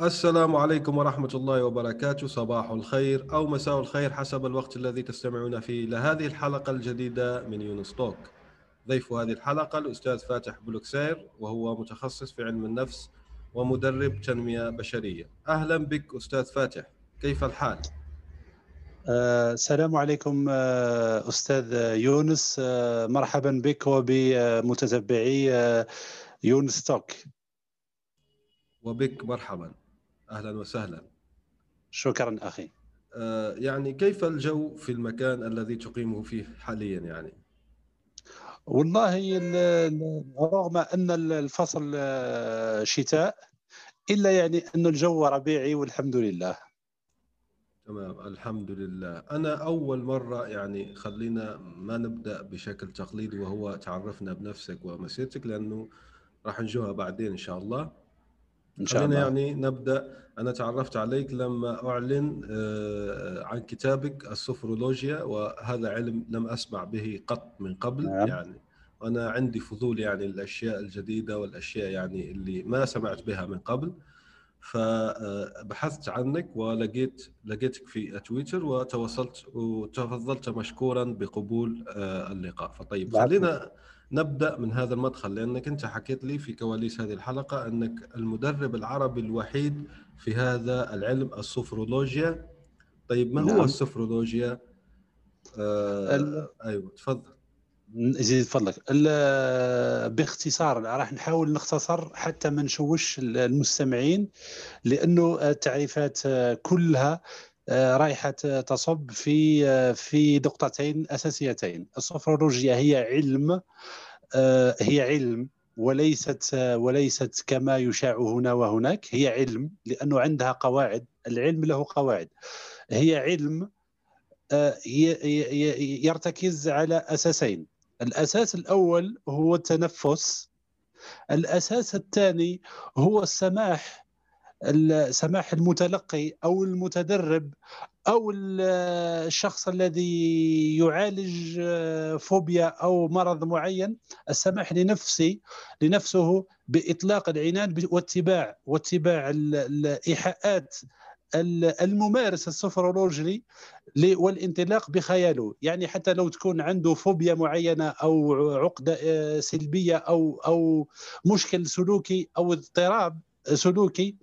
السلام عليكم ورحمة الله وبركاته. صباح الخير أو مساء الخير حسب الوقت الذي تستمعون فيه إلى هذه الحلقة الجديدة من يونس توك. ضيف هذه الحلقة الأستاذ فاتح بولكساير وهو متخصص في علم النفس ومدرب تنمية بشرية. أهلا بك أستاذ فاتح كيف الحال؟ آه، السلام عليكم آه، أستاذ يونس. آه، مرحبا بك وبمتتبعي يونس توك. وبك مرحبا. أهلا وسهلا. شكرا أخي. آه يعني كيف الجو في المكان الذي تقيمه فيه حاليا يعني؟ والله رغم أن الفصل آه، شتاء إلا يعني انه الجو ربيعي والحمد لله. تمام الحمد لله. أنا أول مرة يعني خلينا ما نبدأ بشكل تقليدي وهو تعرفنا بنفسك ومسيرتك لأنه راح نجوها بعدين إن شاء الله. إن شاء الله. يعني نبدأ. أنا تعرفت عليك لما أعلن آه، عن كتابك السفرولوجيا وهذا علم لم أسمع به قط من قبل. نعم. يعني وأنا عندي فضول يعني الأشياء الجديدة والأشياء يعني اللي ما سمعت بها من قبل. فبحثت عنك ولقيت لقيتك في تويتر وتواصلت وتفضلت مشكورا بقبول آه، اللقاء. فطيب خلينا نبدأ من هذا المدخل لأنك أنت حكيت لي في كواليس هذه الحلقة أنك المدرب العربي الوحيد في هذا العلم السفرولوجيا طيب ما نعم. هو السفرولوجيا؟ آه ال... أيوه تفضل زيد فضلك باختصار راح نحاول نختصر حتى ما نشوش المستمعين لأنه التعريفات كلها آه، رايحه تصب في آه، في نقطتين أساسيتين. السفرولوجيا هي علم آه، هي علم وليست وليست كما يشاع هنا وهناك. هي علم لأنه عندها قواعد. العلم له قواعد. هي علم يرتكز على أساسين. الأساس الأول هو التنفس. الأساس الثاني هو السماح سماح المتلقي أو المتدرب أو الشخص الذي يعالج فوبيا أو مرض معين السماح لنفسه لنفسه بإطلاق العنان واتباع واتباع الايحاءات الممارس السفرولوجي والانطلاق بخياله. يعني حتى لو تكون عنده فوبيا معينة أو عقدة آه، سلبية أو أو مشكل سلوكي أو اضطراب سلوكي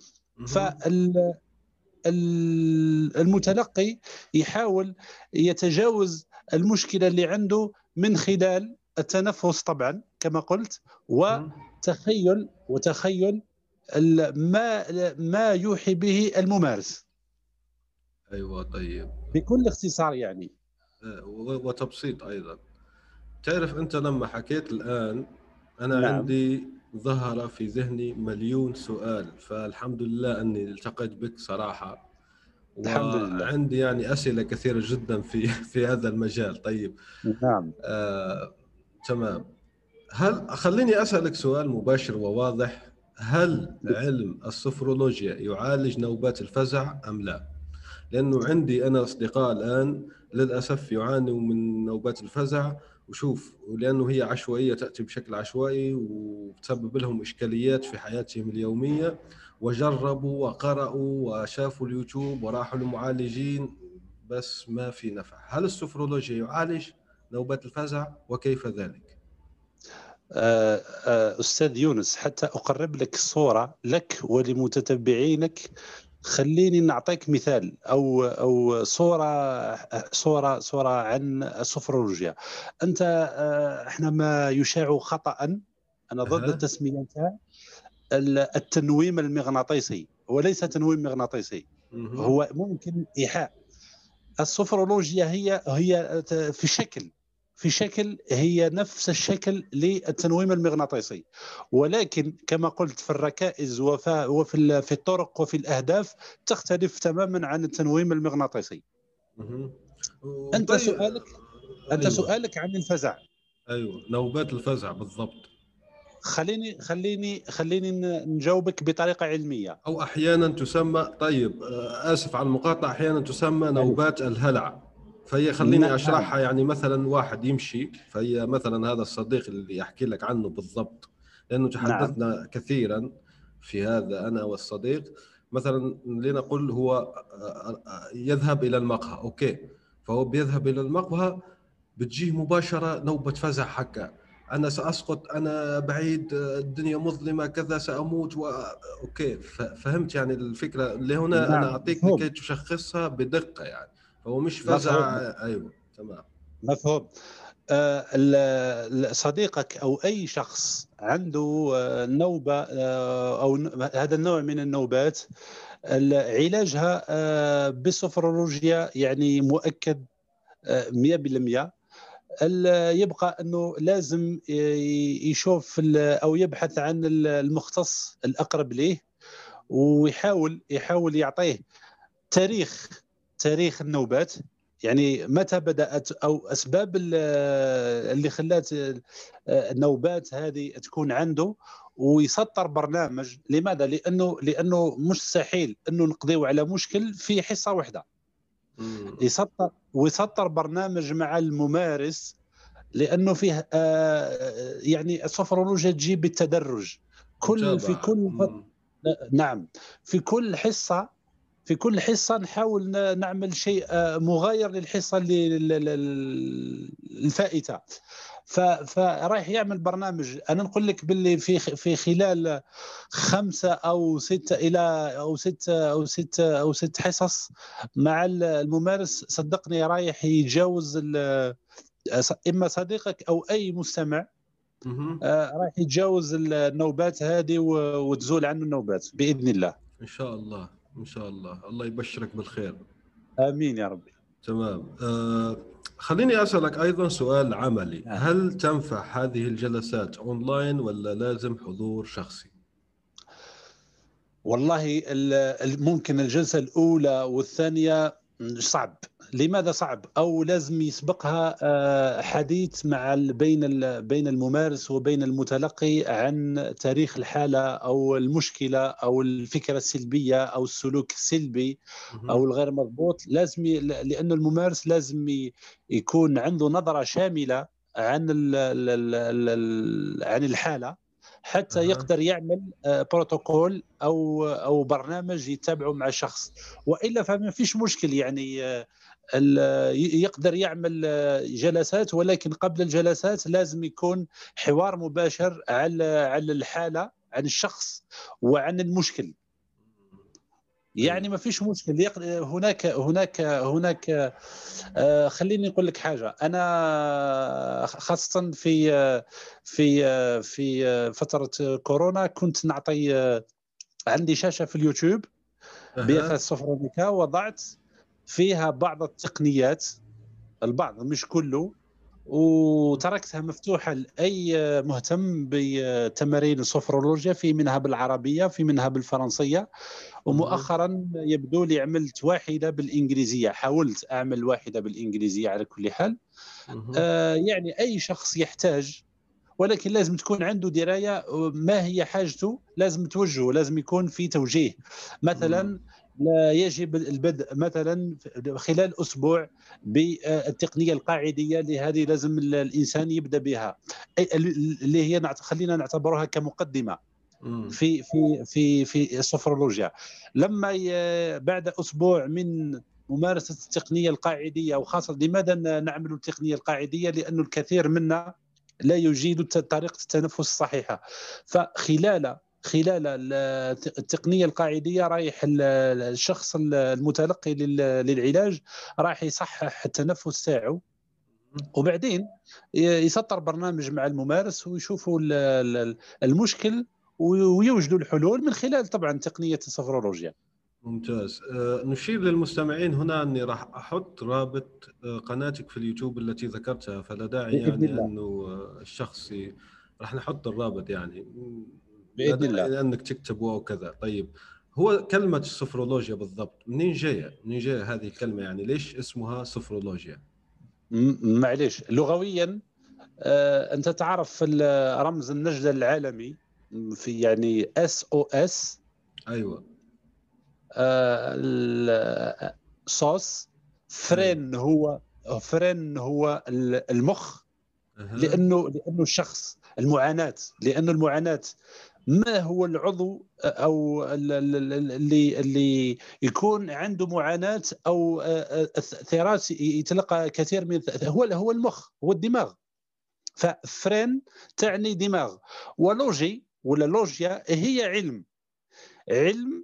فالمتلقي يحاول يتجاوز المشكلة اللي عنده من خلال التنفس طبعا كما قلت وتخيل وتخيل ما ما يوحي به الممارس. أيوه طيب. بكل اختصار يعني. أه، وتبسيط أيضا. تعرف أنت لما حكيت الآن أنا نعم. عندي ظهر في ذهني مليون سؤال فالحمد لله أني التقيت بك صراحة. الحمد لله عندي يعني أسئلة كثيرة جدا في في هذا المجال. طيب. نعم. آه، تمام. هل خليني أسألك سؤال مباشر وواضح. هل علم السفرولوجيا يعالج نوبات الفزع أم لا؟ لأنه عندي أنا أصدقاء الآن للأسف يعانوا من نوبات الفزع وشوف ولأنه هي عشوائية تأتي بشكل عشوائي وتسبب لهم إشكاليات في حياتهم اليومية. وجربوا وقرأوا وشافوا اليوتيوب وراحوا لمعالجين بس ما في نفع. هل السفرولوجيا يعالج نوبات الفزع؟ وكيف ذلك؟ آه، آه، أستاذ يونس حتى أقرب لك الصورة لك ولمتتبعينك خليني نعطيك مثال أو أو صورة صورة صورة عن السفرولوجيا أنت آه، إحنا ما يشاع خطأ أنا ضد التسمية نتاع التنويم المغناطيسي وليس تنويم مغناطيسي. هو ممكن إيحاء. السفرولوجيا هي هي في شكل. في شكل هي نفس الشكل للتنويم المغناطيسي. ولكن كما قلت في الركائز وفي في الطرق وفي الأهداف تختلف تماما عن التنويم المغناطيسي. أنت طيب. سؤالك أنت أيوة. سؤالك عن الفزع. أيوه نوبات الفزع بالضبط. خليني خليني خليني نجاوبك بطريقة علمية. أو أحيانا تسمى طيب آه، آسف على المقاطعة أحيانا تسمى أيوة. نوبات الهلع. فهي خليني نعم. أشرحها. يعني مثلا واحد يمشي فهي مثلا هذا الصديق اللي يحكي لك عنه بالضبط لأنه تحدثنا نعم. كثيرا في هذا أنا والصديق. مثلا لنقل هو آه، آه، يذهب إلى المقهى أوكي. فهو بيذهب إلى المقهى بتجيه مباشرة نوبه فزع حكا. أنا سأسقط أنا بعيد الدنيا مظلمة كذا سأموت و... أوكي. فهمت يعني الفكرة؟ اللي هنا نعم. أنا اعطيك لكي تشخصها بدقة يعني. فهو مش فزع أيوه تمام. مفهوم. آه صديقك أو أي شخص عنده آه، نوبة آه، أو هذا النوع من النوبات علاجها بالسفرولوجيا يعني مؤكد 100% يبقى أنه لازم يشوف أو يبحث عن المختص الأقرب ليه ويحاول يحاول يعطيه تاريخ تاريخ النوبات. يعني متى بدأت أو أسباب اللي خلات النوبات هذه تكون عنده ويسطر برنامج. لماذا؟ لأنه لأنه مستحيل أنه نقضيو على مشكل في حصة واحدة يسطر ويسطر برنامج مع الممارس لأنه فيه آه يعني السفرولوجيا تجي بالتدرج. كل في كل نعم. في كل حصة في كل حصة نحاول نعمل شيء آه، مغاير للحصة الفائتة. فرايح يعمل برنامج. أنا نقول لك باللي في في خلال خمسة أو ستة إلى أو ستة أو ستة أو ست حصص مع الممارس صدقني رايح يتجاوز إما صديقك أو أي مستمع آه، رايح يتجاوز النوبات هذه وتزول عنه النوبات بإذن الله. إن شاء الله. إن شاء الله. الله يبشرك بالخير. آمين يا ربي. تمام. آه خليني أسألك أيضا سؤال عملي. آه. هل تنفع هذه الجلسات أونلاين ولا لازم حضور شخصي؟ والله ممكن الجلسة الأولى والثانية صعب. لماذا صعب أو لازم يسبقها آه، حديث مع بين بين الممارس وبين المتلقي عن تاريخ الحالة أو المشكلة أو الفكرة السلبية أو السلوك السلبي أو الغير مضبوط. لازم لأنه الممارس لازم يكون عنده نظرة شاملة عن عن الحالة حتى يقدر يعمل بروتوكول آه، أو أو برنامج يتبعه مع الشخص وإلا فما فيش مشكل يعني آه، يقدر يعمل آه، جلسات ولكن قبل الجلسات لازم يكون حوار مباشر على على الحالة عن الشخص وعن المشكل. يعني ما فيش مشكل. هناك هناك هناك آه، خليني نقول لك حاجة. أنا خاصة في في في فترة كورونا كنت نعطي عندي شاشة في اليوتيوب. بي اس وضعت فيها بعض التقنيات البعض مش كله وتركتها مفتوحة لأي مهتم بتمارين السفرولوجيا في منها بالعربية في منها بالفرنسية. ومؤخرا يبدو لي عملت واحدة بالإنجليزية حاولت أعمل واحدة بالإنجليزية على كل حال. آه يعني أي شخص يحتاج ولكن لازم تكون عنده دراية ما هي حاجته لازم توجهه لازم يكون في توجيه. مثلا لا يجب البدء مثلا خلال أسبوع بالتقنية القاعدية اللي هذه لازم الإنسان يبدأ بها. اللي هي خلينا نعتبرها كمقدمة في في في في السفرولوجيا. لما بعد أسبوع من ممارسة التقنية القاعدية وخاصة لماذا نعمل التقنية القاعدية؟ لأنه الكثير منا لا يجيد طريقة التنفس الصحيحة. فخلال خلال التقنية القاعدية رايح الشخص المتلقي للعلاج راح يصحح التنفس تاعو. وبعدين يسطر برنامج مع الممارس ويشوفوا المشكل ويوجدوا الحلول من خلال طبعا تقنية السفرولوجيا. ممتاز. أه نشير للمستمعين هنا أني راح أحط رابط أه قناتك في اليوتيوب التي ذكرتها فلا داعي يعني. أنه آه، الشخص راح نحط الرابط يعني. بإذن الله. لانك تكتبه أو كذا. طيب هو كلمة السفرولوجيا بالضبط منين جاية؟ منين جاية هذه الكلمة يعني؟ ليش اسمها سفرولوجيا؟ معليش. لغويا آه أنت تعرف رمز النجدة العالمي في يعني SOS أيوه. آه sos phren هو phren هو المخ. لأنه لأنه الشخص المعاناة. لأنه المعاناة ما هو العضو أو اللي اللي يكون عنده معاناة أو ثيرات يتلقى كثير من هو هو المخ هو الدماغ. ففرين تعني دماغ. ولوجي ولا لوجيا هي علم. علم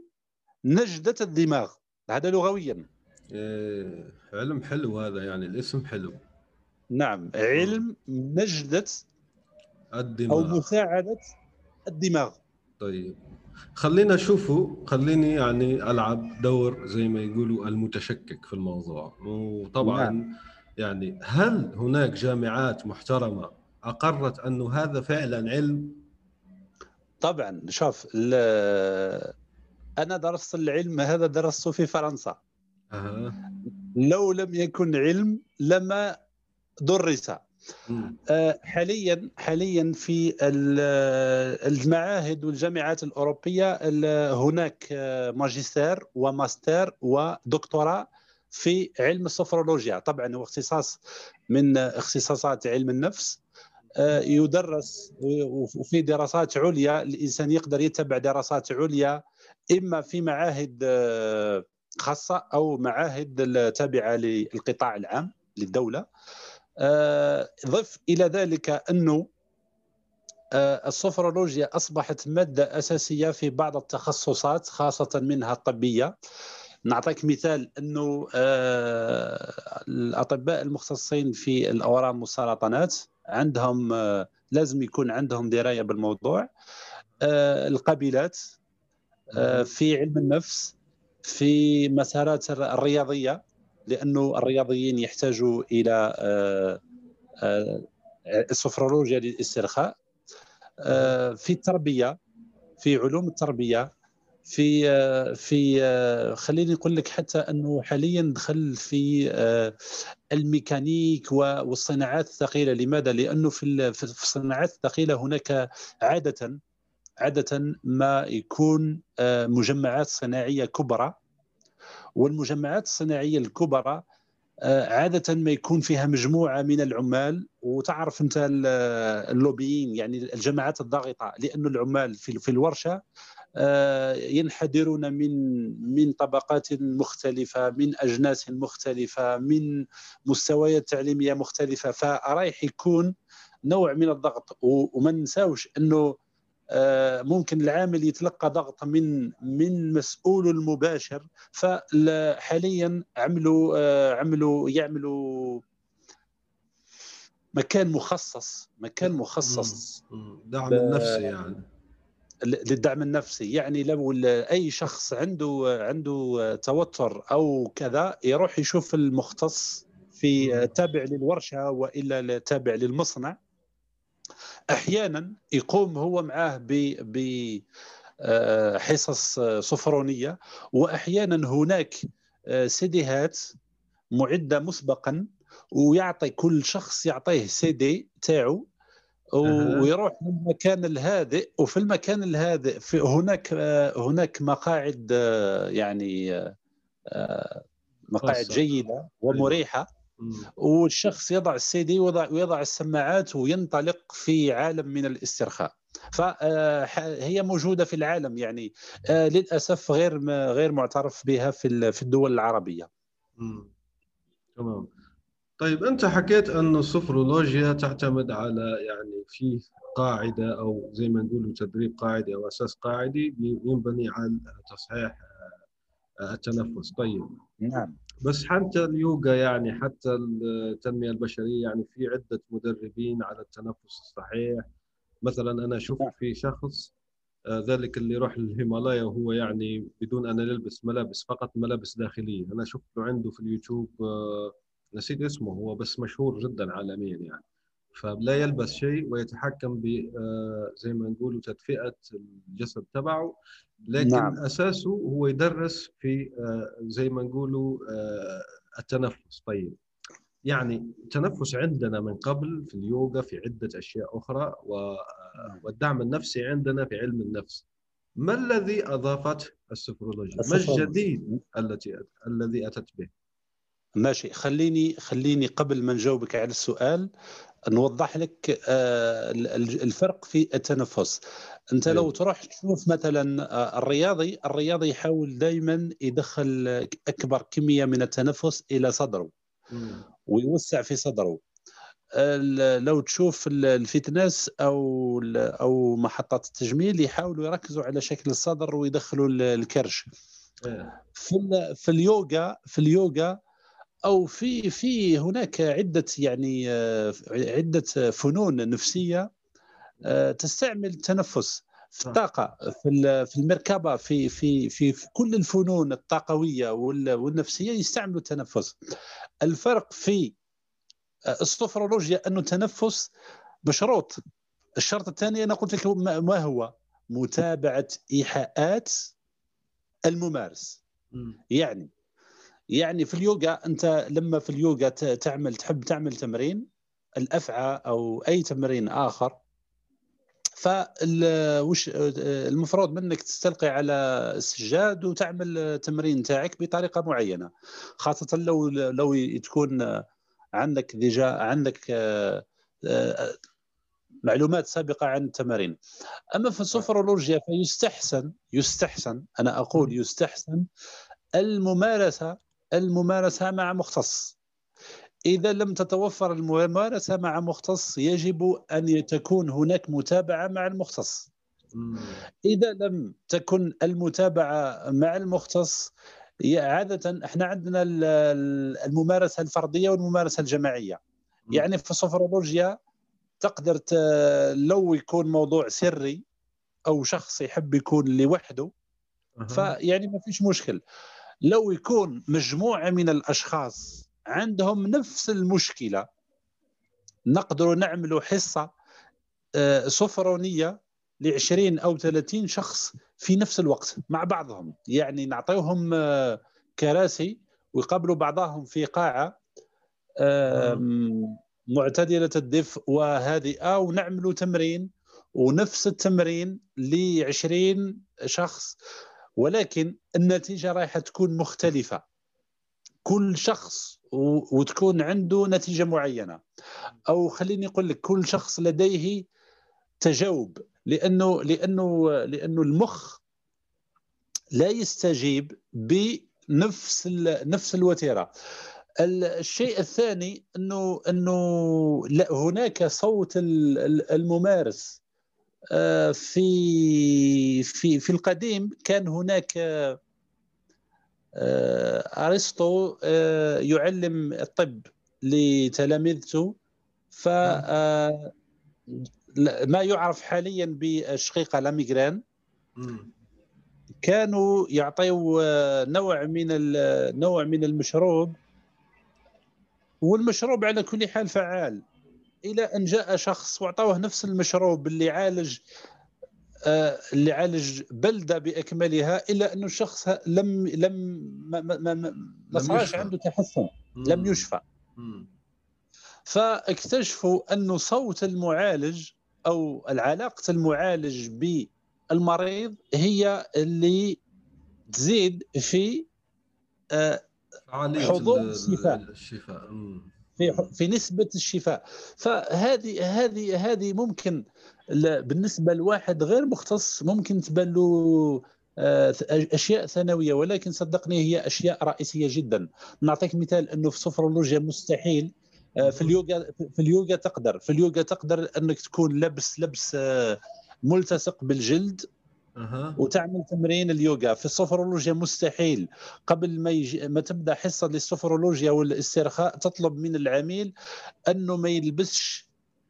نجدة الدماغ. هذا لغويا. إيه علم حلو هذا يعني الاسم حلو. نعم علم نجدة الدماغ. أو مساعدة الدماغ. طيب. خلينا نشوفه. خليني يعني ألعب دور زي ما يقولوا المتشكك في الموضوع. وطبعا نعم. يعني هل هناك جامعات محترمة أقرت انه هذا فعلا علم؟ طبعا. شوف أنا درست العلم هذا درسته في فرنسا. أه. لو لم يكن علم لما درس. حاليا حاليا في المعاهد والجامعات الأوروبية هناك آه، ماجستير وماستر ودكتوراه في علم السفرولوجيا. طبعا هو اختصاص من اختصاصات علم النفس آه، يدرس وفي دراسات عليا. الإنسان يقدر يتبع دراسات عليا إما في معاهد خاصة أو معاهد تابعة للقطاع العام للدولة. آه، ضف إلى ذلك أنه آه، السفرولوجيا أصبحت مادة أساسية في بعض التخصصات خاصة منها الطبية. نعطيك مثال أنه آه، الأطباء المختصين في الأورام والسرطانات عندهم لازم يكون عندهم دراية بالموضوع. القبيلات في علم النفس في مسارات الرياضية. لأنه الرياضيين يحتاجوا إلى آه، آه، السفرولوجيا للاسترخاء آه، في التربية في علوم التربية في في خليني نقول لك حتى أنه حاليا دخل في الميكانيك والصناعات الثقيلة. لماذا؟ لأنه في في الصناعات الثقيلة هناك عادة عادة ما يكون مجمعات صناعية كبرى. والمجمعات الصناعية الكبرى آه، عادة ما يكون فيها مجموعة من العمال وتعرف أنت اللوبيين يعني الجماعات الضاغطة لأن العمال في الورشة آه، ينحدرون من من طبقات مختلفة من أجناس مختلفة من مستويات تعليمية مختلفة. فرايح يكون نوع من الضغط وما ننساوش أنه آه، ممكن العامل يتلقى ضغط من من مسؤوله المباشر فحاليا عملوا آه، عملوا يعملوا مكان مخصص مكان مخصص دعم النفسي يعني. للدعم النفسي. يعني لو أي شخص عنده عنده توتر أو كذا يروح يشوف المختص في تابع للورشة وإلا تابع للمصنع. أحيانا يقوم هو معاه ب آه، حصص صفرونيه وأحيانا هناك آه، سيديهات معدة مسبقا ويعطي كل شخص يعطيه سيدي تاعو ويروح للمكان الهادئ وفي المكان الهادئ في هناك آه، هناك مقاعد يعني مقاعد جيدة ومريحة. والشخص يضع السي دي ويضع, ويضع السماعات وينطلق في عالم من الاسترخاء. فهي موجودة في العالم يعني. آه، للأسف غير غير معترف بها في في الدول العربية. تمام. طيب أنت حكيت انه السفرولوجيا تعتمد على يعني في قاعدة أو زي ما نقول تدريب قاعدي أو أساس قاعدي ينبني على تصحيح آه، التنفس. طيب. نعم. بس حتى اليوغا يعني حتى التنمية البشرية يعني في عدة مدربين على التنفس الصحيح. مثلا أنا أشوف نعم. في شخص آه، ذلك اللي يروح للهيمالايا وهو يعني بدون أن يلبس ملابس فقط ملابس داخلية. أنا شفت له عنده في اليوتيوب آه، نسيت اسمه هو بس مشهور جدا عالميا يعني. فلا يلبس شيء ويتحكم ب آه، زي ما نقولوا تدفئة الجسد تبعه لكن نعم. أساسه هو يدرس في زي ما نقولوا التنفس طيب يعني التنفس عندنا من قبل في اليوغا في عدة أشياء أخرى نعم. والدعم النفسي عندنا في علم النفس ما الذي أضافته السفرولوجيا؟ ما الجديد التي الذي أتت به؟ ماشي خليني خليني قبل ما نجاوبك على السؤال نوضح لك آه، الفرق في التنفس. أنت لو تروح تشوف مثلا آه، الرياضي الرياضي يحاول دائما يدخل أكبر كمية من التنفس إلى صدره ويوسع في صدره. لو تشوف الفتنس أو أو محطات التجميل يحاولوا يركزوا على شكل الصدر ويدخلوا الكرش. إيه. في في اليوغا في اليوغا أو في في هناك عدة يعني عدة فنون نفسية آه، تستعمل التنفس في الطاقة في في المركبة في في في, في كل الفنون الطاقوية والنفسية يستعملوا التنفس. الفرق في آه، السوفرولوجيا أنه التنفس بشروط. الشرط الثاني أنا قلت لك ما هو؟ متابعة إيحاءات الممارس. يعني يعني في اليوغا أنت لما في اليوغا تعمل تحب تعمل تمرين الأفعى أو أي تمرين آخر فوش المفروض منك تستلقي على السجاد وتعمل التمرين تاعك بطريقة معينة. خاصة لو لو تكون عندك ديجا عندك آه، آه، معلومات سابقة عن التمارين أما في السوفرولوجيا فيستحسن يستحسن أنا أقول يستحسن الممارسة الممارسة مع مختص. إذا لم تتوفر الممارسة مع مختص يجب أن تكون هناك متابعة مع المختص. إذا لم تكن المتابعة مع المختص عادة إحنا عندنا الممارسة الفردية والممارسة الجماعية. يعني في السوفرولوجيا تقدر لو يكون موضوع سري أو شخص يحب يكون لوحده فيعني ما فيش مشكل. لو يكون مجموعة من الأشخاص عندهم نفس المشكلة نقدر نعمل حصة آه، سفرونيه ل 20 أو 30 شخص في نفس الوقت مع بعضهم. يعني نعطيهم آه، كراسي ويقابلوا بعضهم في قاعة معتدلة الدفء وهادئة ونعملوا تمرين ونفس التمرين ل 20 شخص. ولكن النتيجة رايحة تكون مختلفة. كل شخص وتكون عنده نتيجة معينة. أو خليني أقول لك كل شخص لديه تجاوب. لأنه لأنه لأنه المخ لا يستجيب بنفس نفس الوتيرة. الشيء الثاني انه أنه لا هناك صوت الممارس في في في القديم كان هناك آه، أرسطو آه، يعلم الطب لتلاميذته ف آه، ما يعرف حاليا بالشقيقه لاميغران. كانوا يعطيوا نوع من نوع من المشروب والمشروب على كل حال فعال. إلى أن جاء شخص واعطوه نفس المشروب اللي عالج آه، اللي عالج بلدة بأكملها الا انه الشخص لم لم ما, ما, ما, ما صارش عنده تحسن لم يشفى. فاكتشفوا انه صوت المعالج أو العلاقة المعالج بالمريض هي اللي تزيد في آه، حضور الشفاء. الشفاء. في في نسبة الشفاء. فهذه هذه هذه ممكن بالنسبة لواحد غير مختص ممكن تبان له أشياء ثانوية ولكن صدقني هي أشياء رئيسية جدا. نعطيك مثال أنه في السفرولوجيا مستحيل آه، في اليوغا في اليوغا تقدر. في اليوغا تقدر أنك تكون لبس لبس آه، ملتصق بالجلد أه. وتعمل تمرين اليوغا. في السفرولوجيا مستحيل. قبل ما يجي ما تبدأ حصة للسفرولوجيا والاسترخاء تطلب من العميل أنه ما يلبسش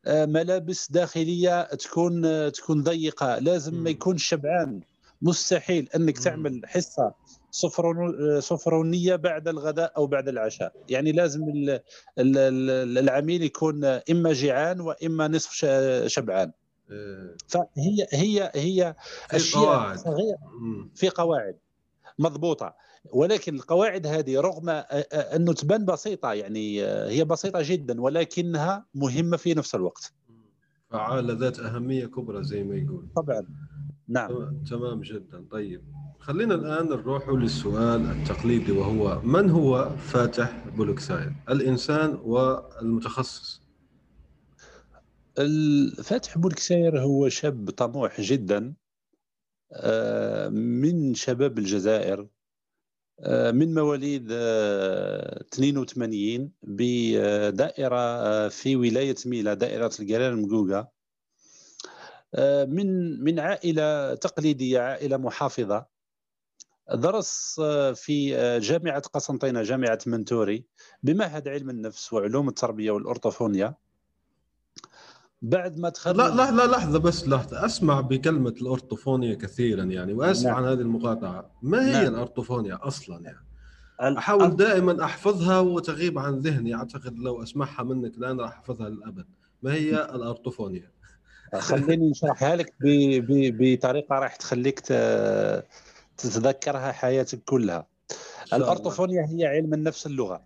آه، ملابس داخلية تكون آه، تكون ضيقة. لازم ما يكون شبعان. مستحيل أنك تعمل حصة صفرونيه بعد الغداء أو بعد العشاء. يعني لازم العميل يكون إما جيعان وإما نصف شبعان. فهي هي هي أشياء صغيرة. في قواعد مضبوطة. ولكن القواعد هذه رغم أنه تبان بسيطة يعني هي بسيطة جدا ولكنها مهمة في نفس الوقت. فعالة ذات أهمية كبرى زي ما يقول. طبعا. نعم. تمام جدا. طيب خلينا الآن نروح للسؤال التقليدي وهو من هو فاتح بولكساير الإنسان والمتخصص. الفاتح بولكساير هو شاب طموح جدا آه، من شباب الجزائر آه، من مواليد 82 آه، بدائرة في ولاية ميلا دائرة الجلال المقوقة من من عائلة تقليدية عائلة محافظة. درس في جامعة قسنطينة جامعة منتوري بمعهد علم النفس وعلوم التربية والأورطوفونيا بعد ما تخرج لا لا لا لحظة بس لحظة. أسمع بكلمة الأرطوفونيا كثيرا يعني واسف نعم. عن هذه المقاطعة. ما هي نعم. الأرطوفونيا أصلا يعني؟ أحاول دائما أحفظها وتغيب عن ذهني. أعتقد لو أسمعها منك الآن راح أحفظها للأبد. ما هي الأرطوفونيا؟ خليني نشرحها لك بطريقة راح تخليك تتذكرها حياتك كلها. الأرطوفونيا هي علم النفس اللغة.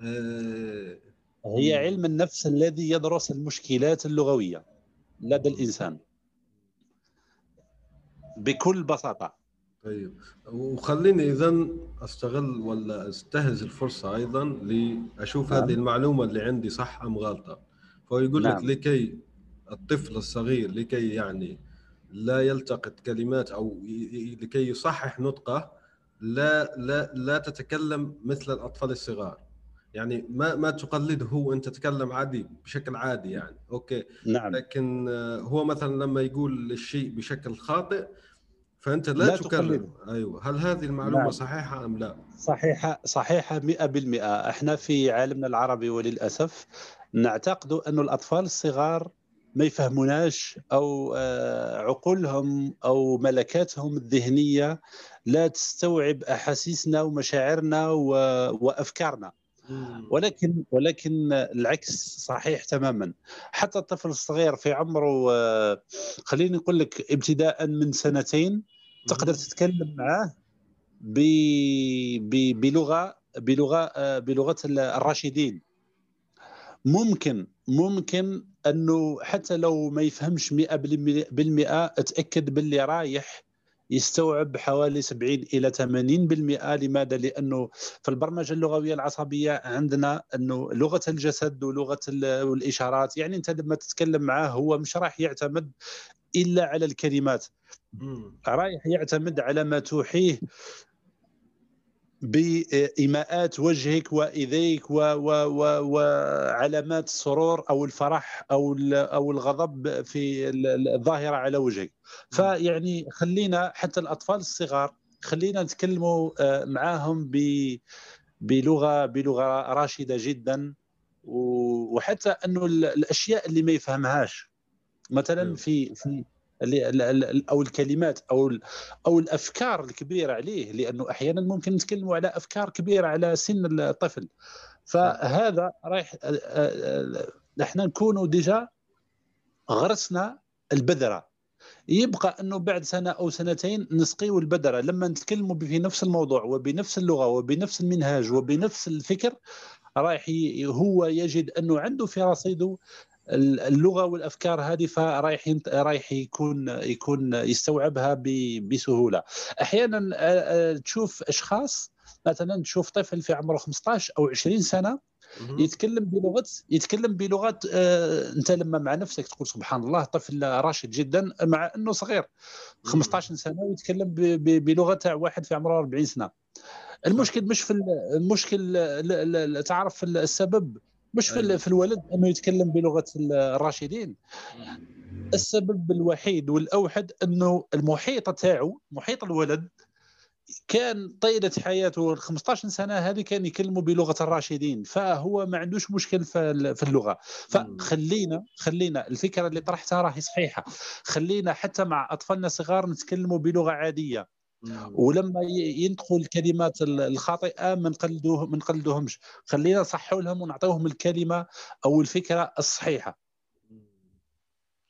أه هي علم النفس الذي يدرس المشكلات اللغوية لدى الإنسان. بكل بساطة. طيب. وخليني اذا أستغل ولا أستهز الفرصة أيضا لأشوف نعم. هذه المعلومة اللي عندي صح أم غلطة. فهو يقول نعم. لك لكي الطفل الصغير لكي يعني لا يلتقط كلمات أو لكي يصحح نطقه لا لا لا تتكلم مثل الأطفال الصغار. يعني ما ما تقلده وانت تتكلم عادي بشكل عادي يعني. أوكي. نعم. لكن هو مثلا لما يقول الشيء بشكل خاطئ فأنت لا, لا تكرر أيوه. هل هذه المعلومة نعم. صحيحة أم لا؟ صحيحة صحيحة 100% إحنا في عالمنا العربي وللأسف نعتقد أن الأطفال الصغار ما يفهموناش أو آه، عقولهم أو ملكاتهم الذهنية لا تستوعب أحاسيسنا ومشاعرنا وأفكارنا. ولكن ولكن العكس صحيح تماما. حتى الطفل الصغير في عمره آه، خليني نقول لك ابتداء من سنتين تقدر تتكلم معاه بلغة بلغة آه، بلغة الراشدين. ممكن ممكن أنه حتى لو ما يفهمش 100% أتأكد باللي رايح يستوعب حوالي 70 إلى 80% لماذا؟ لأنه في البرمجة اللغوية العصبية عندنا أنه لغة الجسد ولغة الاشارات يعني أنت لما تتكلم معاه هو مش راح يعتمد إلا على الكلمات. رايح يعتمد على ما توحيه. بإيماءات وجهك وإيديك وعلامات السرور أو الفرح أو أو الغضب في الظاهرة على وجهك. فيعني خلينا حتى الأطفال الصغار خلينا نتكلموا آه، معاهم بلغة بلغة راشدة جدا. وحتى أنه الأشياء اللي ما يفهمهاش. مثلا في في أو الكلمات أو أو الأفكار الكبيرة عليه لأنه أحيانا ممكن نتكلموا على أفكار كبيرة على سن الطفل. فهذا رايح إحنا نكونوا ديجا غرسنا البذرة. يبقى أنه بعد سنة أو سنتين نسقيو البذرة. لما نتكلموا في نفس الموضوع وبنفس اللغة وبنفس المنهاج وبنفس الفكر رايح هو يجد أنه عنده في رصيده اللغة والأفكار هذه فرايح رايح يكون يكون يستوعبها بسهولة. أحيانا تشوف أشخاص مثلا تشوف طفل في عمره 15 أو 20 سنة يتكلم بلغه يتكلم بلغة آه أنت لما مع نفسك تقول سبحان الله طفل راشد جدا مع إنه صغير 15 سنة ويتكلم بلغة تاع واحد في عمره 40 سنة. المشكل مش في المشكل تعرف السبب. مش في, أيوة. في الولد أنه يتكلم بلغة الراشدين. السبب الوحيد والأوحد أنه المحيط تاعو محيط الولد كان طيلة حياته 15 سنة هذه كان يكلموا بلغة الراشدين فهو ما عندوش مشكل في اللغة. فخلينا خلينا الفكرة اللي طرحتها راهي صحيحة. خلينا حتى مع أطفالنا الصغار نتكلموا بلغة عادية. ولما ينطقوا الكلمات الخاطئة ما نقلدوه ما نقلدوهمش. خلينا نصحوا لهم ونعطيوهم الكلمة أو الفكرة الصحيحة.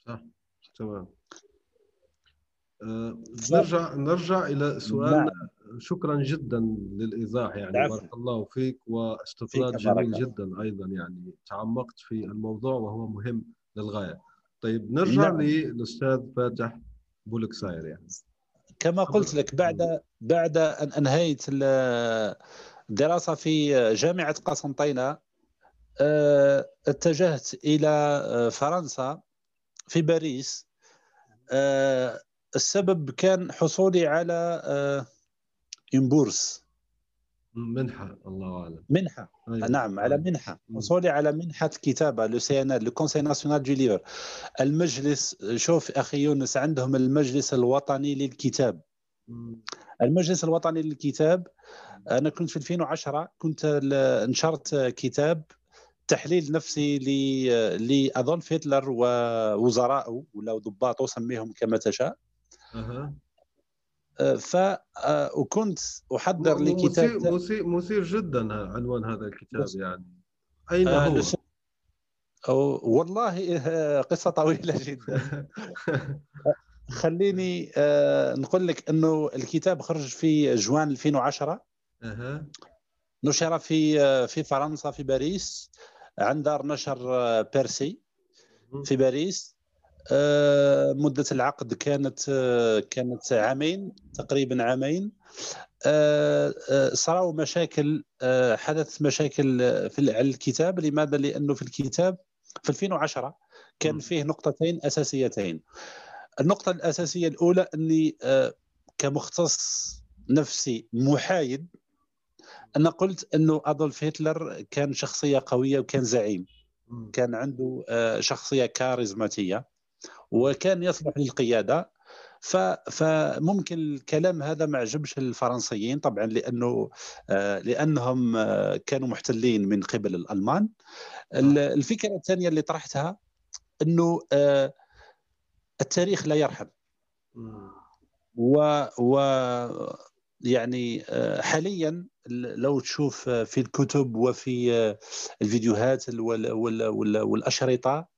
صح. تمام. أه نرجع نرجع إلى سؤال نعم. شكرا جدا للإيضاح يعني. نعم. بارك الله فيك واستطراد جميل جدا أيضا يعني. تعمقت في الموضوع وهو مهم للغاية. طيب نرجع نعم. للأستاذ فاتح بولكساير يعني. كما قلت لك بعد بعد أن أنهيت الدراسة في جامعة قسنطينة آه، اتجهت إلى آه، فرنسا في باريس. آه، السبب كان حصولي على bourse منحة الله أعلم. منحة. أيوة. نعم على منحة. حصولي على منحة كتابة le CN le Conseil National du Livre المجلس شوف أخي يونس عندهم المجلس الوطني للكتاب. المجلس الوطني للكتاب أنا كنت في 2010 كنت نشرت كتاب تحليل نفسي لأدولف هتلر ووزرائه ولا ضباطه سميهم كما تشاء. أه. ف وكنت أحضر لكتاب مثير, مثير مثير جدا عنوان هذا الكتاب يعني. أين آه هو؟ والله قصة طويلة جدا. خليني آه نقول لك إنه الكتاب خرج في جوان 2010 أه. نشر في في فرنسا في باريس عند دار نشر آه، بيرسي. في باريس. آه، مدة العقد كانت آه، كانت عامين تقريبا عامين. صاروا مشاكل حدث مشاكل في الكتاب. لماذا؟ لأنه في الكتاب في 2010 كان فيه نقطتين أساسيتين. النقطة الأساسية الأولى أني كمختص نفسي محايد أنا قلت أنه أدولف هتلر كان شخصية قوية وكان زعيم. كان عنده آه، شخصية كاريزماتية. وكان يصلح للقيادة. فممكن الكلام هذا ما عجبش الفرنسيين طبعا لأنه آه، لأنهم آه، كانوا محتلين من قبل الألمان. الفكرة الثانية اللي طرحتها إنه التاريخ لا يرحم. و, و يعني حاليا لو تشوف في الكتب وفي الفيديوهات والأشرطة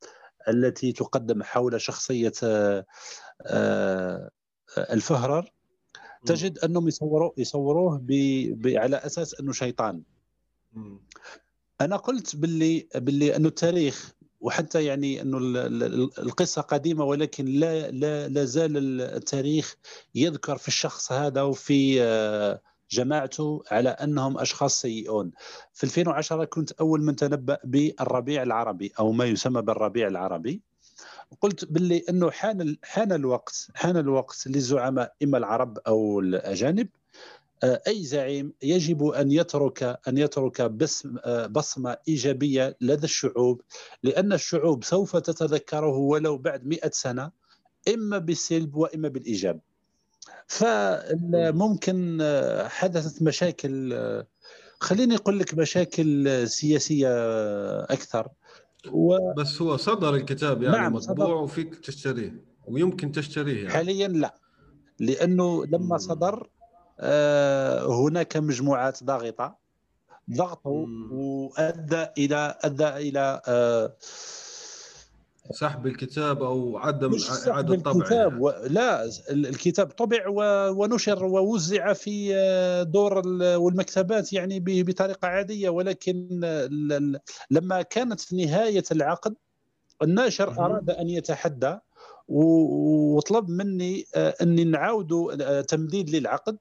التي تقدم حول شخصية آه، الفهرر تجد أنهم يصوروه يصوروه على أساس أنه شيطان. أنا قلت باللي باللي أنه التاريخ وحتى يعني أنه القصة قديمة ولكن لا لا لا زال التاريخ يذكر في الشخص هذا وفي جماعته على أنهم أشخاص سيئون. في 2010 كنت أول من تنبأ بالربيع العربي أو ما يسمى بالربيع العربي. قلت باللي إنه حان حان الوقت حان الوقت للزعماء إما العرب أو الأجانب آه، أي زعيم يجب أن يترك أن يترك بسم آه، بصمة إيجابية لدى الشعوب لأن الشعوب سوف تتذكره ولو بعد مئة سنة إما بالسلب وإما بالإيجاب فممكن آه، حدثت مشاكل خليني أقول لك مشاكل سياسية أكثر و... بس هو صدر الكتاب يعني نعم مطبوع صدر. وفيك تشتريه ويمكن تشتريه يعني. حاليا لا لأنه لما صدر آه، هناك مجموعات ضاغطة ضغطوا وأدى إلى أدى إلى آه، سحب الكتاب أو عدم إعادة طبعه الكتاب يعني. و... لا الكتاب طبع و... ونشر ووزع في آه، دور والمكتبات يعني بطريقة عادية. ولكن لما كانت نهاية العقد الناشر أراد أن يتحدى وطلب مني أني نعاود تمديد للعقد.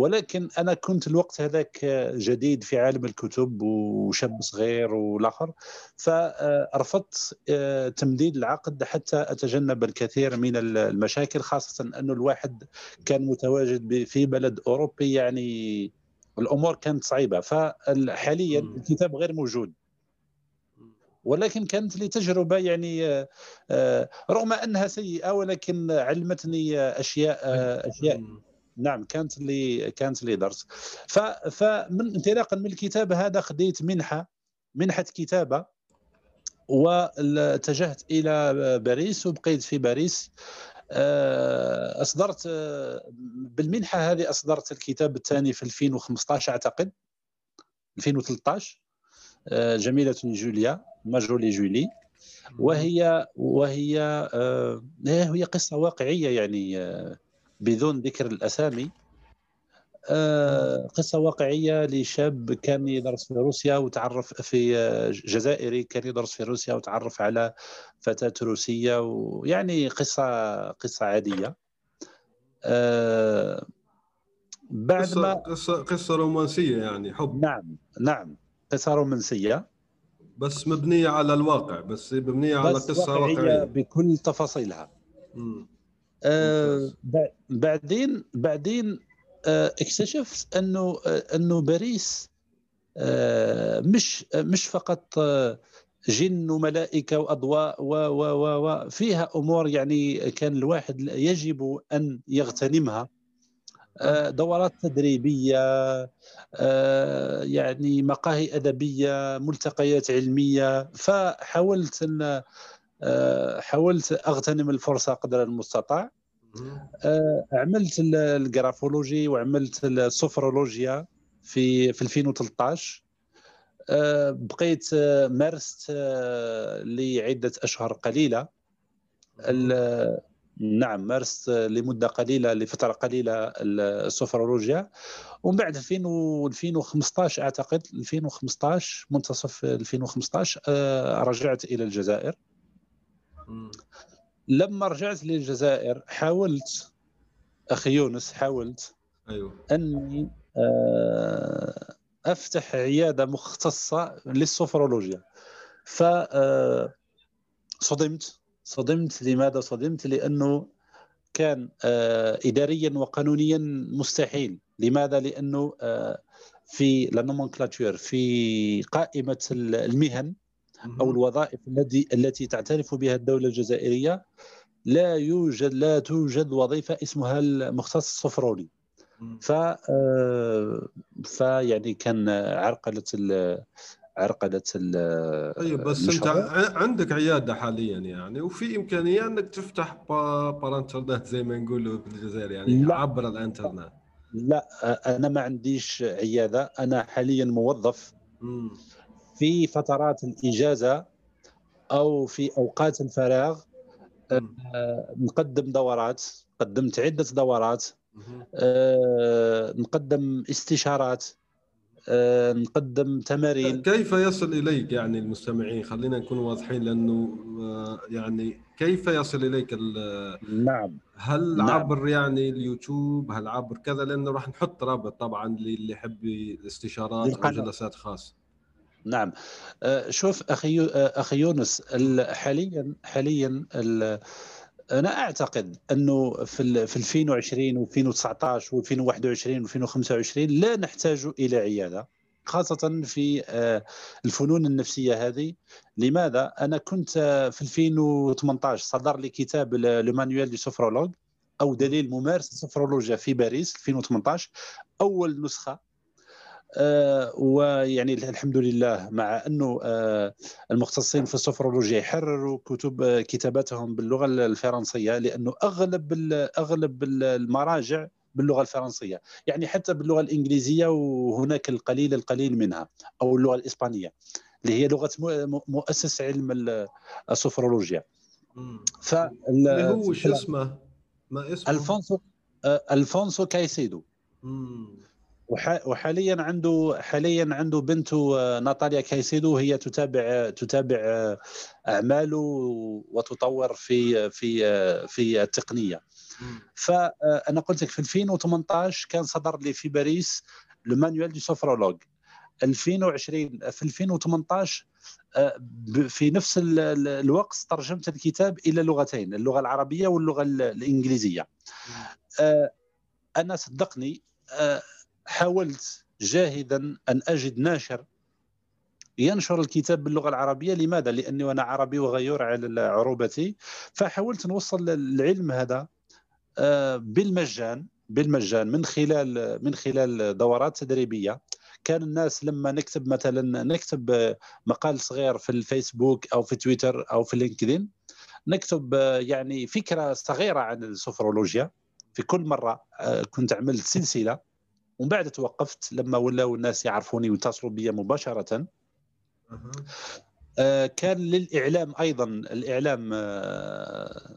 ولكن أنا كنت الوقت هذاك جديد في عالم الكتب وشاب صغير والآخر فرفضت آه، تمديد العقد حتى أتجنب الكثير من المشاكل خاصة انه الواحد كان متواجد في بلد أوروبي يعني الأمور كانت صعيبة. فحاليا الكتاب غير موجود. ولكن كانت لي تجربة يعني آه، آه، رغم أنها سيئة ولكن علمتني أشياء أشياء نعم كانت لي كانت لي درس. ف فمن انطلاقا من الكتاب هذا خديت منحة منحة كتابة واتجهت إلى باريس وبقيت في باريس. آه، أصدرت آه، بالمنحة هذه أصدرت الكتاب الثاني في 2015 أعتقد 2013 آه، جميلة جوليا ماجولي جولي. وهي وهي هي قصة واقعية يعني بدون ذكر الأسامي آه، قصة واقعية لشاب كان يدرس في روسيا وتعرف في جزائري كان يدرس في روسيا وتعرف على فتاة روسية ويعني قصة قصة عادية. آه، بعد قصة ما قصة قصة رومانسية يعني حب. نعم نعم قصة رومانسية. بس مبنية على الواقع بس مبنية على بس قصة واقعية, واقعية. بكل تفاصيلها. آه بعدين بعدين آه، اكتشفت أنه آه، أنه باريس آه، مش مش فقط جن وملائكة وأضواء و و و و فيها أمور يعني كان الواحد يجب أن يغتنمها. دورات تدريبية يعني مقاهي أدبية ملتقيات علمية. فحاولت أن حاولت أغتنم الفرصة قدر المستطاع. آه، عملت الجرافولوجي وعملت السفرولوجيا في في 2013 آه، بقيت آه، مارست لعدة أشهر قليلة. نعم مارست لمدة قليلة لفترة قليلة السفرولوجيا ومن بعد 2015 أعتقد 2015 منتصف 2015 رجعت إلى الجزائر. لما رجعت للجزائر حاولت أخي يونس حاولت أيوه. أني آه، أفتح عيادة مختصة للسفرولوجيا ف آه، صدمت صدمت. لماذا صدمت؟ لأنه كان آه، اداريا وقانونيا مستحيل. لماذا؟ لأنه في لا في قائمة المهن. أو الوظائف التي التي تعترف بها الدولة الجزائرية. لا يوجد لا توجد وظيفة اسمها المختص الصفروني. ف آه، فيعني كان عرقلة عرقلة طيب بس أنت عندك عيادة حاليا يعني وفي إمكانية أنك تفتح بارانترنت زي ما نقولوا في الجزائر يعني لا. عبر الإنترنت. لا أنا ما عنديش عيادة. أنا حاليا موظف. مم. في فترات الإجازة أو في أوقات الفراغ آه، نقدم دورات قدمت عدة دورات آه، نقدم استشارات آه، نقدم تمارين. كيف يصل إليك يعني المستمعين؟ خلينا نكون واضحين لأنه يعني كيف يصل إليك نعم. هل نعم. عبر يعني اليوتيوب؟ هل عبر كذا؟ لأنه راح نحط رابط طبعا للي يحب الاستشارات أو جلسات خاصة. نعم. آه، شوف أخي آه، أخي يونس حاليا حاليا أنا أعتقد أنه في في 2020 و2019 و2021 و2025 لا نحتاج إلى عيادة خاصة في آه، الفنون النفسية هذه. لماذا؟ أنا كنت في 2018 صدر لي كتاب le Manuel du sophrologue أو دليل ممارس السفرولوجيا في باريس 2018 أول نسخة ويعني الحمد لله مع أنه آه، المختصين في السفرولوجيا يحرروا كتب آه، كتاباتهم باللغة الفرنسية لأنه أغلب أغلب المراجع باللغة الفرنسية. يعني حتى باللغة الإنجليزية وهناك القليل القليل منها أو اللغة الإسبانية اللي هي لغة مؤسس علم السفرولوجيا ف هو شو اسمه؟ ما اسمه؟ ألفونسو ألفونسو كايسيدو. وحاليا عنده حاليا عنده بنته آه، ناتاليا كايسيدو هي تتابع تتابع آه، أعماله وتطور في في آه، في التقنية. فانا قلت لك في 2018 كان صدر لي في باريس le Manuel du sophrologue. 2020 في 2018 في نفس الوقت ترجمت الكتاب إلى لغتين اللغة العربية واللغة الإنجليزية. أنا صدقني حاولت جاهدا أن أجد ناشر ينشر الكتاب باللغة العربية. لماذا؟ لأني أنا عربي وغيور على عروبتي. فحاولت نوصل العلم هذا آه، بالمجان بالمجان من خلال من خلال دورات تدريبية. كان الناس لما نكتب مثلا نكتب مقال صغير في الفيسبوك أو في تويتر أو في لينكدين نكتب يعني فكرة صغيرة عن السفرولوجيا في كل مرة آه، كنت عملت سلسلة ومن بعد توقفت لما ولاو الناس يعرفوني ويتصلوا بي مباشرة. آه، كان للإعلام أيضا الإعلام آه،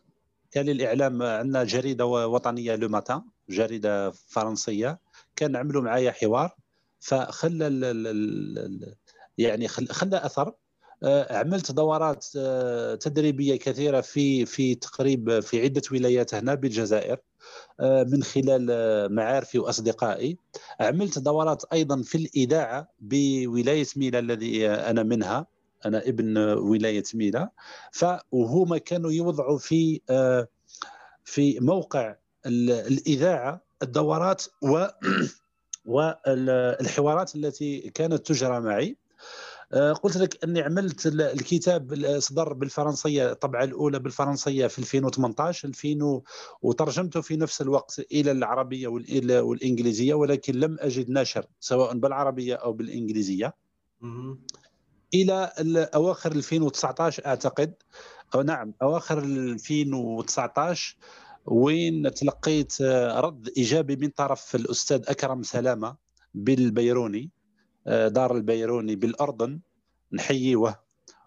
كان للإعلام عندنا جريدة وطنية لو ماتان جريدة فرنسية. كان عملوا معايا حوار فخلى يعني خلى أثر. آه، عملت دورات تدريبية كثيرة في في تقريب في عدة ولايات هنا بالجزائر. من خلال معارفي وأصدقائي. عملت دورات أيضا في الإذاعة بولاية ميلا الذي أنا منها. أنا ابن ولاية ميلا فهما كانوا يوضعوا في آه، في موقع الإذاعة الدورات و والحوارات التي كانت تجرى معي. آه، قلت لك أني عملت الكتاب صدر بالفرنسية الطبعة الأولى بالفرنسية في 2018 2000 وترجمته في نفس الوقت إلى العربية والإنجليزية ولكن لم أجد ناشر سواء بالعربية أو بالإنجليزية. إلى أواخر 2019 أعتقد. أو نعم أواخر 2019 وين تلقيت رد إيجابي من طرف الأستاذ أكرم سلامة بالبيروني. دار البيروني بالاردن نحييه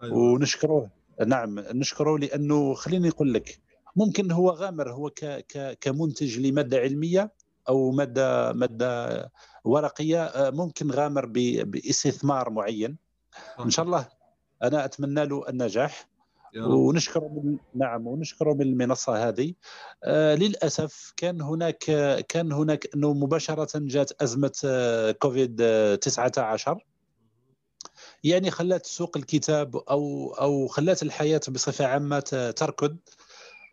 أيوة. ونشكروه. نعم نشكره لأنه خليني أقول لك ممكن هو غامر هو ك ك كمنتج لمادة علمية أو مادة مادة ورقية ممكن غامر بإستثمار معين. إن شاء الله أنا أتمنى له النجاح. ونشكره من نعم ونشكره من المنصة هذه. آه للأسف كان هناك كان هناك انه مباشرة جات أزمة آه كوفيد 19 يعني خلات سوق الكتاب أو أو خلات الحياة بصفة عامة تركض.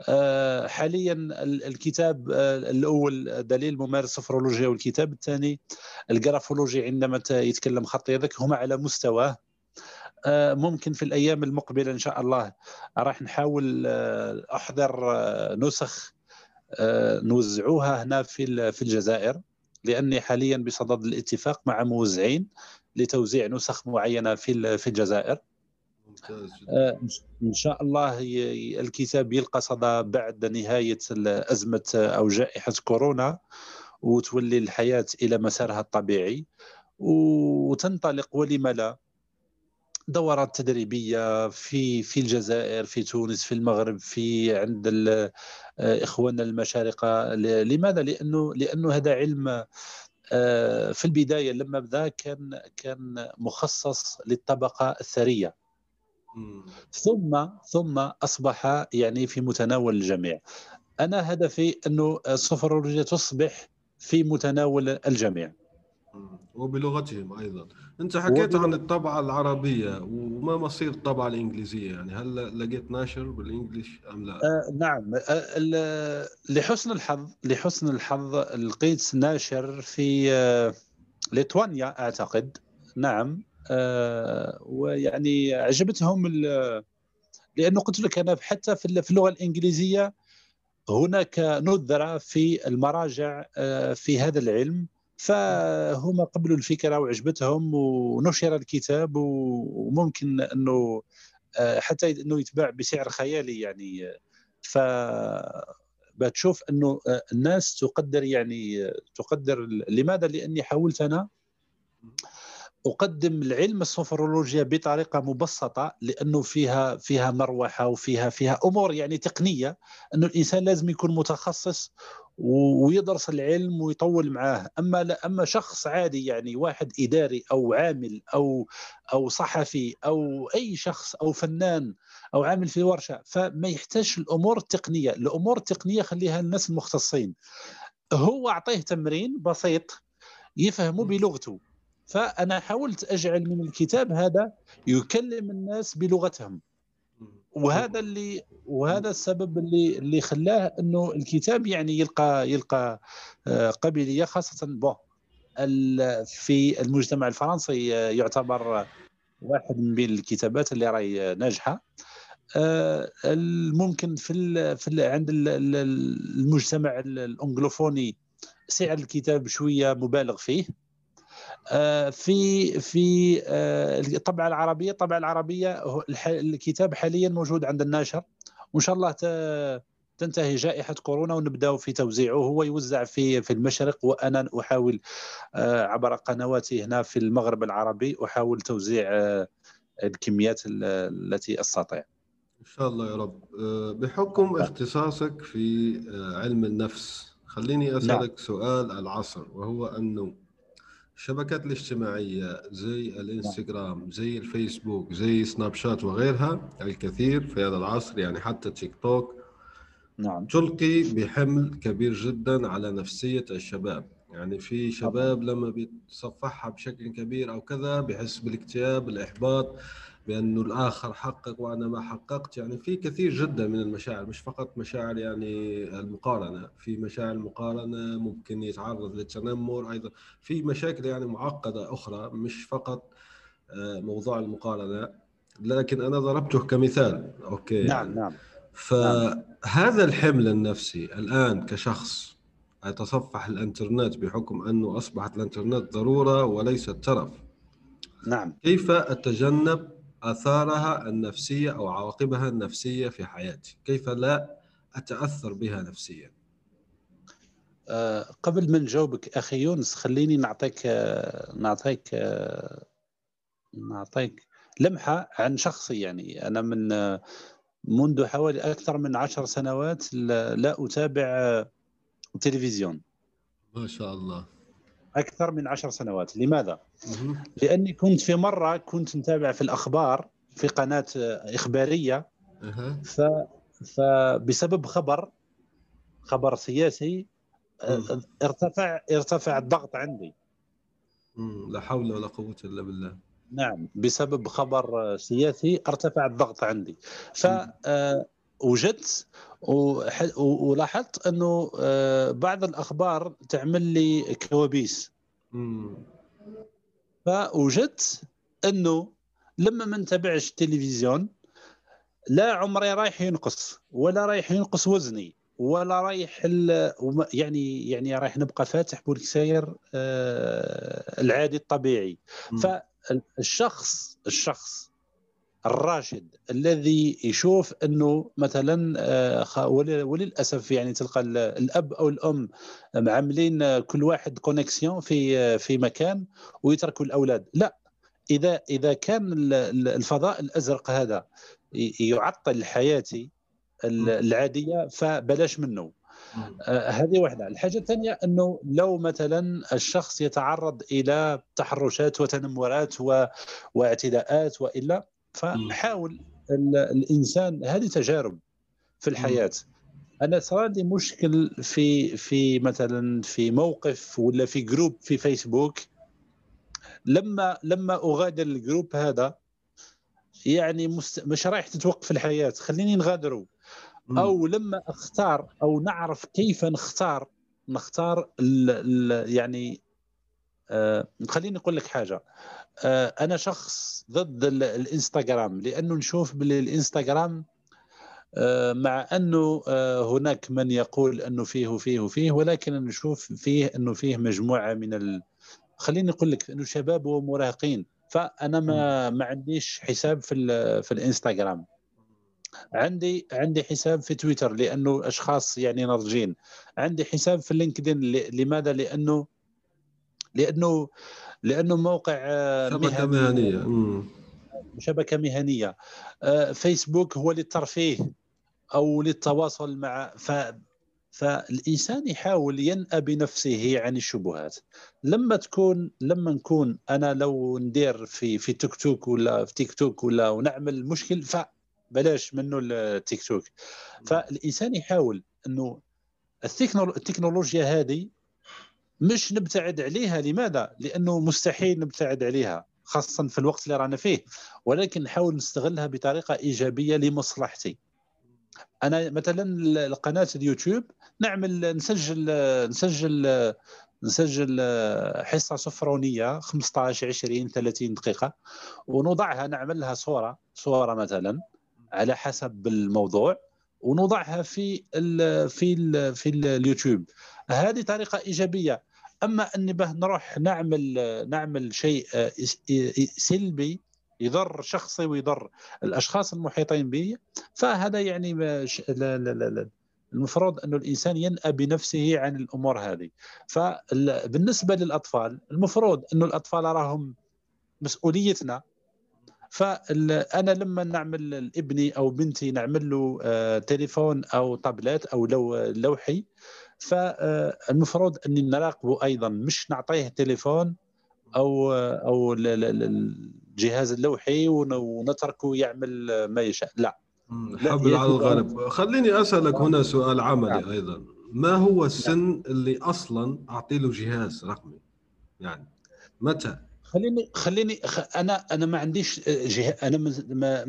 آه حاليا الكتاب آه، الأول دليل ممارس السفرولوجيا والكتاب الثاني الجرافولوجي عندما يتكلم خط يدك هما على مستواه آه، ممكن في الأيام المقبلة إن شاء الله راح نحاول آه، أحضر آه، نسخ نوزعوها هنا في في الجزائر لأني حاليا بصدد الاتفاق مع موزعين لتوزيع نسخ معينة في في الجزائر. إن شاء الله الكتاب يلقى صدى بعد نهاية أزمة أو جائحة كورونا وتولي الحياة إلى مسارها الطبيعي وتنطلق ولم لا. دورات تدريبية في في الجزائر في تونس في المغرب في عند آه، إخواننا المشارقة. لماذا؟ لأنه لأنه هذا علم آه، في البداية لما بدا كان كان مخصص للطبقة الثرية. ثم ثم أصبح يعني في متناول الجميع. أنا هدفي أنه السفرولوجيا تصبح في متناول الجميع. وبلغتهم أيضا. أنت حكيت عن الطبعة العربية وما مصير الطبعة الإنجليزية؟ يعني هل لقيت ناشر بالإنجليش أم لا؟ آه نعم. آه لحسن الحظ لحسن الحظ لقيت ناشر في آه ليتوانيا أعتقد. نعم. آه ويعني عجبتهم لأنه قلت لك أنا حتى في اللغة الإنجليزية هناك ندره في المراجع آه، في هذا العلم. فهم قبلوا الفكرة وعجبتهم ونشر الكتاب وممكن أنه آه، حتى أنه يتباع بسعر خيالي يعني. ف بتشوف أنه آه، الناس تقدر يعني تقدر لماذا؟ لأني حاولت أنا. أقدم العلم السفرولوجيا بطريقة مبسطة لأنه فيها فيها مروحة وفيها فيها أمور يعني تقنية انه الإنسان لازم يكون متخصص ويدرس العلم ويطول معاه. أما لا أما شخص عادي يعني واحد إداري أو عامل أو أو صحفي أو أي شخص أو فنان أو عامل في ورشة فما يحتاج الأمور التقنية. الأمور التقنية خليها الناس المختصين. هو أعطيه تمرين بسيط يفهمه بلغته. فأنا حاولت أجعل من الكتاب هذا يكلم الناس بلغتهم. وهذا اللي وهذا السبب اللي اللي خلاه إنه الكتاب يعني يلقى يلقى آه، قابليه خاصة بون في المجتمع الفرنسي آه، يعتبر واحد من الكتابات اللي راهي ناجحة. آه، ممكن في في عند المجتمع الأنجلوفوني سعر الكتاب شوية مبالغ فيه. في في آه، الطبعه العربية الطبعه العربية الكتاب حاليا موجود عند الناشر وإن شاء الله تنتهي جائحة كورونا ونبداو في توزيعه هو يوزع في في المشرق وأنا أحاول آه، عبر قنواتي هنا في المغرب العربي أحاول توزيع الكميات التي أستطيع إن شاء الله يا رب بحكم اختصاصك في علم النفس خليني نعم. أسألك نعم. سؤال العصر وهو أنه الشبكات الاجتماعية زي الإنستغرام زي الفيسبوك زي سناب شات وغيرها الكثير في هذا العصر يعني حتى تيك توك نعم. تلقي بحمل كبير جدا على نفسية الشباب. يعني في شباب لما بيتصفحها بشكل كبير أو كذا بحس بالاكتئاب الإحباط. بأنه الآخر حقق وأنا ما حققت يعني في كثير جدا من المشاعر مش فقط مشاعر يعني المقارنة في مشاعر المقارنه ممكن يتعرض للتنمر أيضا في مشاكل يعني معقدة أخرى مش فقط آه، موضوع المقارنة لكن أنا ضربته كمثال. أوكي. نعم يعني. نعم. فهذا الحمل النفسي الآن كشخص يتصفح الإنترنت بحكم أنه أصبحت الإنترنت ضرورة وليست ترف نعم. كيف أتجنب آثارها النفسية أو عواقبها النفسية في حياتي؟ كيف لا أتأثر بها نفسيا؟ أه قبل ما نجاوبك أخي يونس خليني نعطيك أه نعطيك أه نعطيك لمحة عن شخصي يعني. أنا من منذ حوالي أكثر من عشر سنوات لا أتابع التلفزيون ما شاء الله. أكثر من عشر سنوات. لماذا؟ لأني كنت في مرة كنت متابع في الأخبار في قناة إخبارية. ف فبسبب خبر خبر سياسي ارتفع ارتفع الضغط عندي. لا حول ولا قوة إلا بالله. نعم بسبب خبر سياسي ارتفع الضغط عندي. فوجدت ولاحظت أنه آه، بعض الأخبار تعمل لي كوابيس. فوجدت أنه لما ما نتابعش التلفزيون لا عمري رايح ينقص ولا رايح ينقص وزني ولا رايح يعني يعني رايح نبقى فاتح بولكساير آه، العادي الطبيعي. فالشخص الشخص الراشد الذي يشوف أنه مثلا آه، وللأسف يعني تلقى الأب أو الأم عاملين كل واحد connexion في في مكان ويتركوا الأولاد. لا إذا إذا كان الفضاء الأزرق هذا يعطل حياتي العادية فبلاش منه. آه هذه واحدة الحاجة الثانية أنه لو مثلا الشخص يتعرض إلى تحرشات وتنمرات و... واعتداءات وإلا فحاول الإنسان هذه تجارب في الحياة. أنا صار لي مشكل في في مثلا في موقف ولا في group في فيسبوك لما لما أغادر ال group هذا يعني مست... مش رايح تتوقف الحياة خليني نغادره. أو لما أختار أو نعرف كيف نختار نختار ال ال يعني آه خليني أقول لك حاجة. آه أنا شخص ضد الإنستغرام لأنه نشوف بالإنستغرام آه مع أنه آه هناك من يقول أنه فيه وفيه وفيه ولكن نشوف فيه أنه فيه مجموعة من ال... خليني أقول لك أنه شباب ومراهقين. فأنا ما ما عنديش حساب في في الإنستغرام. عندي عندي حساب في تويتر لأنه أشخاص يعني ناضجين. عندي حساب في لينكدين لماذا؟ لأنه لأنه لأنه موقع آه، شبكة مهنية. شبكة مهنية. آه، فيسبوك هو للترفيه أو للتواصل مع ف فالإنسان يحاول ينأى بنفسه عن الشبهات. لما تكون لما نكون أنا لو ندير في في تيك توك ولا في تيك توك ولا ونعمل مشكل فبلاش منه التيك توك. فالإنسان يحاول إنه التكنولوجيا هذه مش نبتعد عليها. لماذا؟ لأنه مستحيل نبتعد عليها خاصه في الوقت اللي رانا فيه. ولكن نحاول نستغلها بطريقة إيجابية لمصلحتي. أنا مثلا قناه اليوتيوب نعمل نسجل نسجل نسجل حصة سفرونية 15 20 30 دقيقة ونوضعها نعمل لها صورة صورة مثلا على حسب الموضوع ونوضعها في ال في ال في اليوتيوب. هذه طريقة إيجابية. أما اني به نروح نعمل نعمل شيء آه، سلبي يضر شخصي ويضر الأشخاص المحيطين به فهذا يعني لا لا لا لا المفروض أن الإنسان ينأى بنفسه عن الأمور هذه. فبالنسبة للأطفال المفروض أن الأطفال راهم مسؤوليتنا. فانا لما نعمل لابني أو بنتي نعمل له آه، تليفون أو تابلت أو لو لوحي فالمفروض اني نراقبه أيضا مش نعطيه تليفون أو أو الجهاز اللوحي ونتركه يعمل ما يشاء. لا. حبل على الغالب خليني أسألك هنا سؤال عملي نعم. أيضا. ما هو السن اللي أصلا أعطي له جهاز رقمي؟ يعني متى؟ خليني خليني أنا أنا ما عنديش جهه أنا ما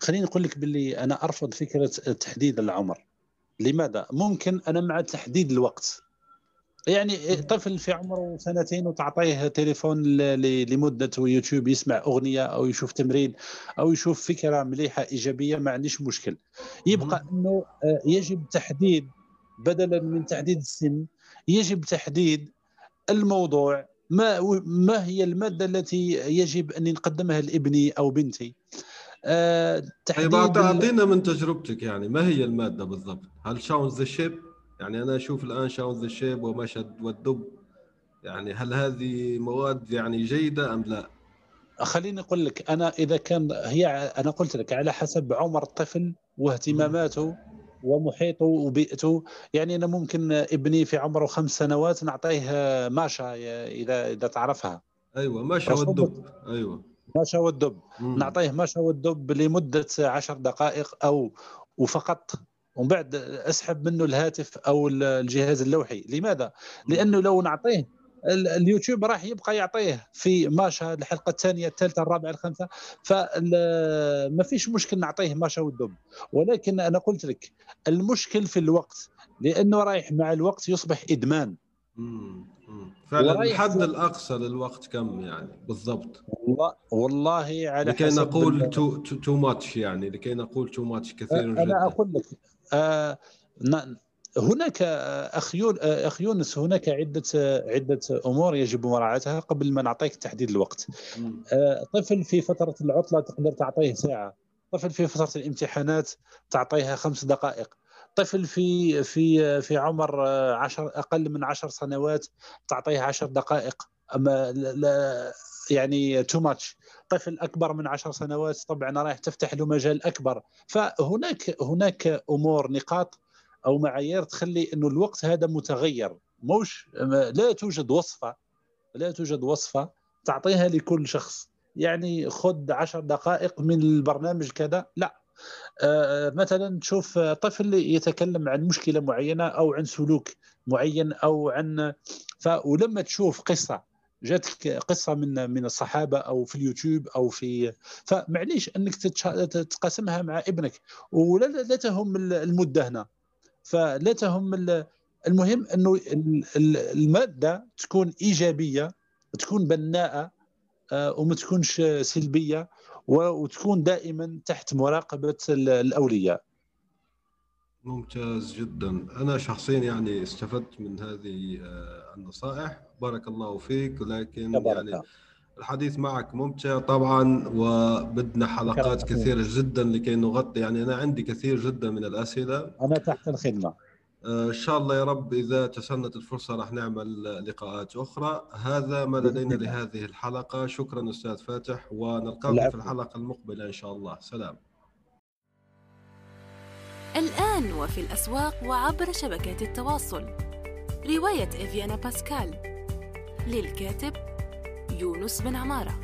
خليني أقول لك باللي أنا أرفض فكرة تحديد العمر. لماذا؟ ممكن أنا مع تحديد الوقت. يعني طفل في عمره سنتين وتعطيه تليفون لمدة يوتيوب يسمع أغنية أو يشوف تمرين أو يشوف فكرة مليحة إيجابية ما عنديش مشكل. يبقى إنه آه، يجب تحديد بدلا من تحديد السن يجب تحديد الموضوع ما ما هي المادة التي يجب أن نقدمها لابني أو بنتي. تحديد طيب أعطينا من تجربتك يعني ما هي المادة بالضبط؟ هل Shaun the Sheep؟ يعني أنا أشوف الآن شاون ذا شيب ومشهد والدب. يعني هل هذه مواد يعني جيدة أم لا؟ خليني أقول لك أنا إذا كان هي أنا قلت لك على حسب عمر الطفل واهتماماته ومحيطه وبيئته. يعني أنا ممكن ابني في عمره خمس سنوات نعطيه ماشا اذا إذا تعرفها. أيوه ماشا والدب. أيوه. ماشا والدب. نعطيه ماشا والدب لمدة عشر دقائق أو وفقط ومن بعد اسحب منه الهاتف أو الجهاز اللوحي. لماذا؟ لأنه لو نعطيه اليوتيوب راح يبقى يعطيه في ماشا الحلقة الثانية الثالثة الرابعة الخامسة. فما فيش مشكل نعطيه ماشا والدب ولكن أنا قلت لك المشكل في الوقت لأنه رايح مع الوقت يصبح إدمان. فعلا الحد الأقصى للوقت كم يعني بالضبط والله والله على لكي نقول too too much يعني لكي نقول too ماتش كثير أنا جدا. أقول لك آه هناك اخ اخ يونس هناك عدة عدة أمور يجب مراعاتها قبل ما نعطيك تحديد الوقت. آه، طفل في فترة العطلة تقدر تعطيه ساعة، طفل في فترة الامتحانات تعطيها خمس دقائق. طفل في في في عمر عشر أقل من عشر سنوات تعطيه عشر دقائق. أما لا يعني تو ماتش طفل أكبر من عشر سنوات طبعا رايح تفتح له مجال أكبر. فهناك هناك أمور نقاط أو معايير تخلي إنه الوقت هذا متغير. موش لا توجد وصفة لا توجد وصفة تعطيها لكل شخص. يعني خذ عشر دقائق من البرنامج كذا. لا. آه، مثلا تشوف طفل يتكلم عن مشكلة معينة أو عن سلوك معين أو عن ولما تشوف قصة جاتك قصة من من الصحابة أو في اليوتيوب أو في فمعليش أنك تتقاسمها مع ابنك ولا لا تهم المدة هنا فلا تهم المهم إنه المادة تكون إيجابية تكون بناءة آه، وما تكونش سلبية وتكون دائما تحت مراقبة الأولياء. ممتاز جدا. أنا شخصيا يعني استفدت من هذه آه، النصائح. بارك الله فيك. ولكن يعني الحديث معك ممتع طبعا وبدنا حلقات كثيرة جدا لكي نغطي. يعني أنا عندي كثير جدا من الأسئلة. أنا تحت الخدمة. إن شاء الله يا رب إذا تسنت الفرصة راح نعمل لقاءات أخرى. هذا ما لدينا لهذه الحلقة. شكرا أستاذ فاتح ونلقاكم في الحلقة المقبلة إن شاء الله. سلام. الآن وفي الأسواق وعبر شبكات التواصل. رواية إفيانا باسكال للكاتب يونس بن عمارة.